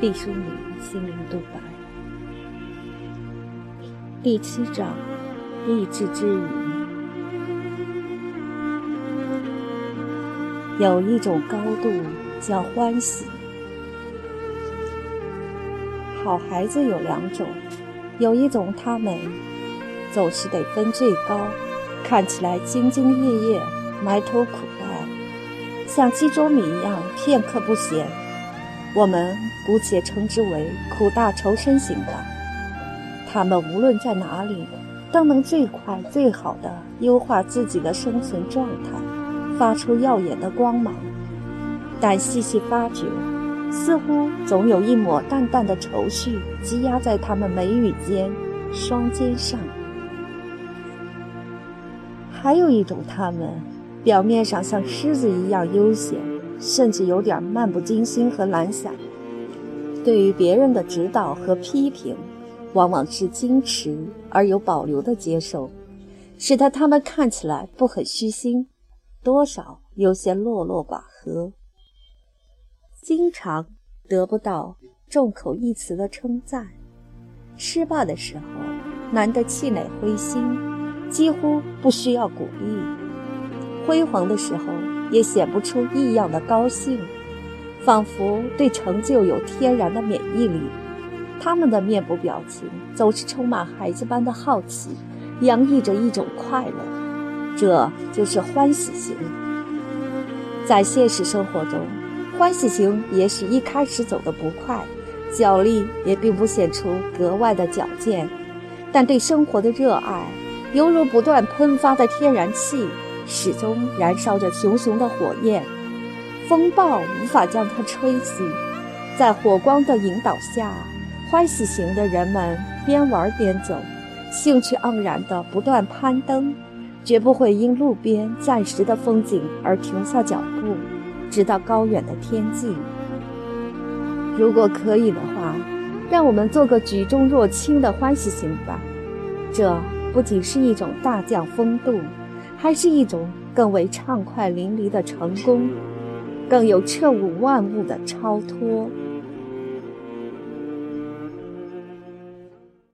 毕淑敏心灵独白第七章：励志之语。有一种高度叫欢喜。好孩子有两种，有一种他们总是得分最高，看起来兢兢业业，埋头苦干，像鸡啄米一样片刻不闲。我们姑且称之为苦大仇深型的。他们无论在哪里，都能最快最好的优化自己的生存状态，发出耀眼的光芒。但细细发觉。似乎总有一抹淡淡的愁绪积压在他们眉宇间、双肩上。还有一种，他们表面上像狮子一样悠闲，甚至有点漫不经心和懒散。对于别人的指导和批评，往往是矜持而有保留的接受，使得他们看起来不很虚心，多少有些落落寡合。经常得不到众口一词的称赞，失败的时候难得气馁灰心，几乎不需要鼓励；辉煌的时候也显不出异样的高兴，仿佛对成就有天然的免疫力。他们的面部表情总是充满孩子般的好奇，洋溢着一种快乐，这就是欢喜型。在现实生活中。欢喜型也许一开始走得不快，脚力也并不显出格外的矫健，但对生活的热爱犹如不断喷发的天然气，始终燃烧着熊熊的火焰，风暴无法将它吹熄。在火光的引导下，欢喜型的人们边玩边走，兴趣盎然地不断攀登，绝不会因路边暂时的风景而停下脚步。直到高远的天际。如果可以的话，让我们做个举重若轻的欢喜型吧。这不仅是一种大将风度，还是一种更为畅快淋漓的成功，更有彻悟万物的超脱。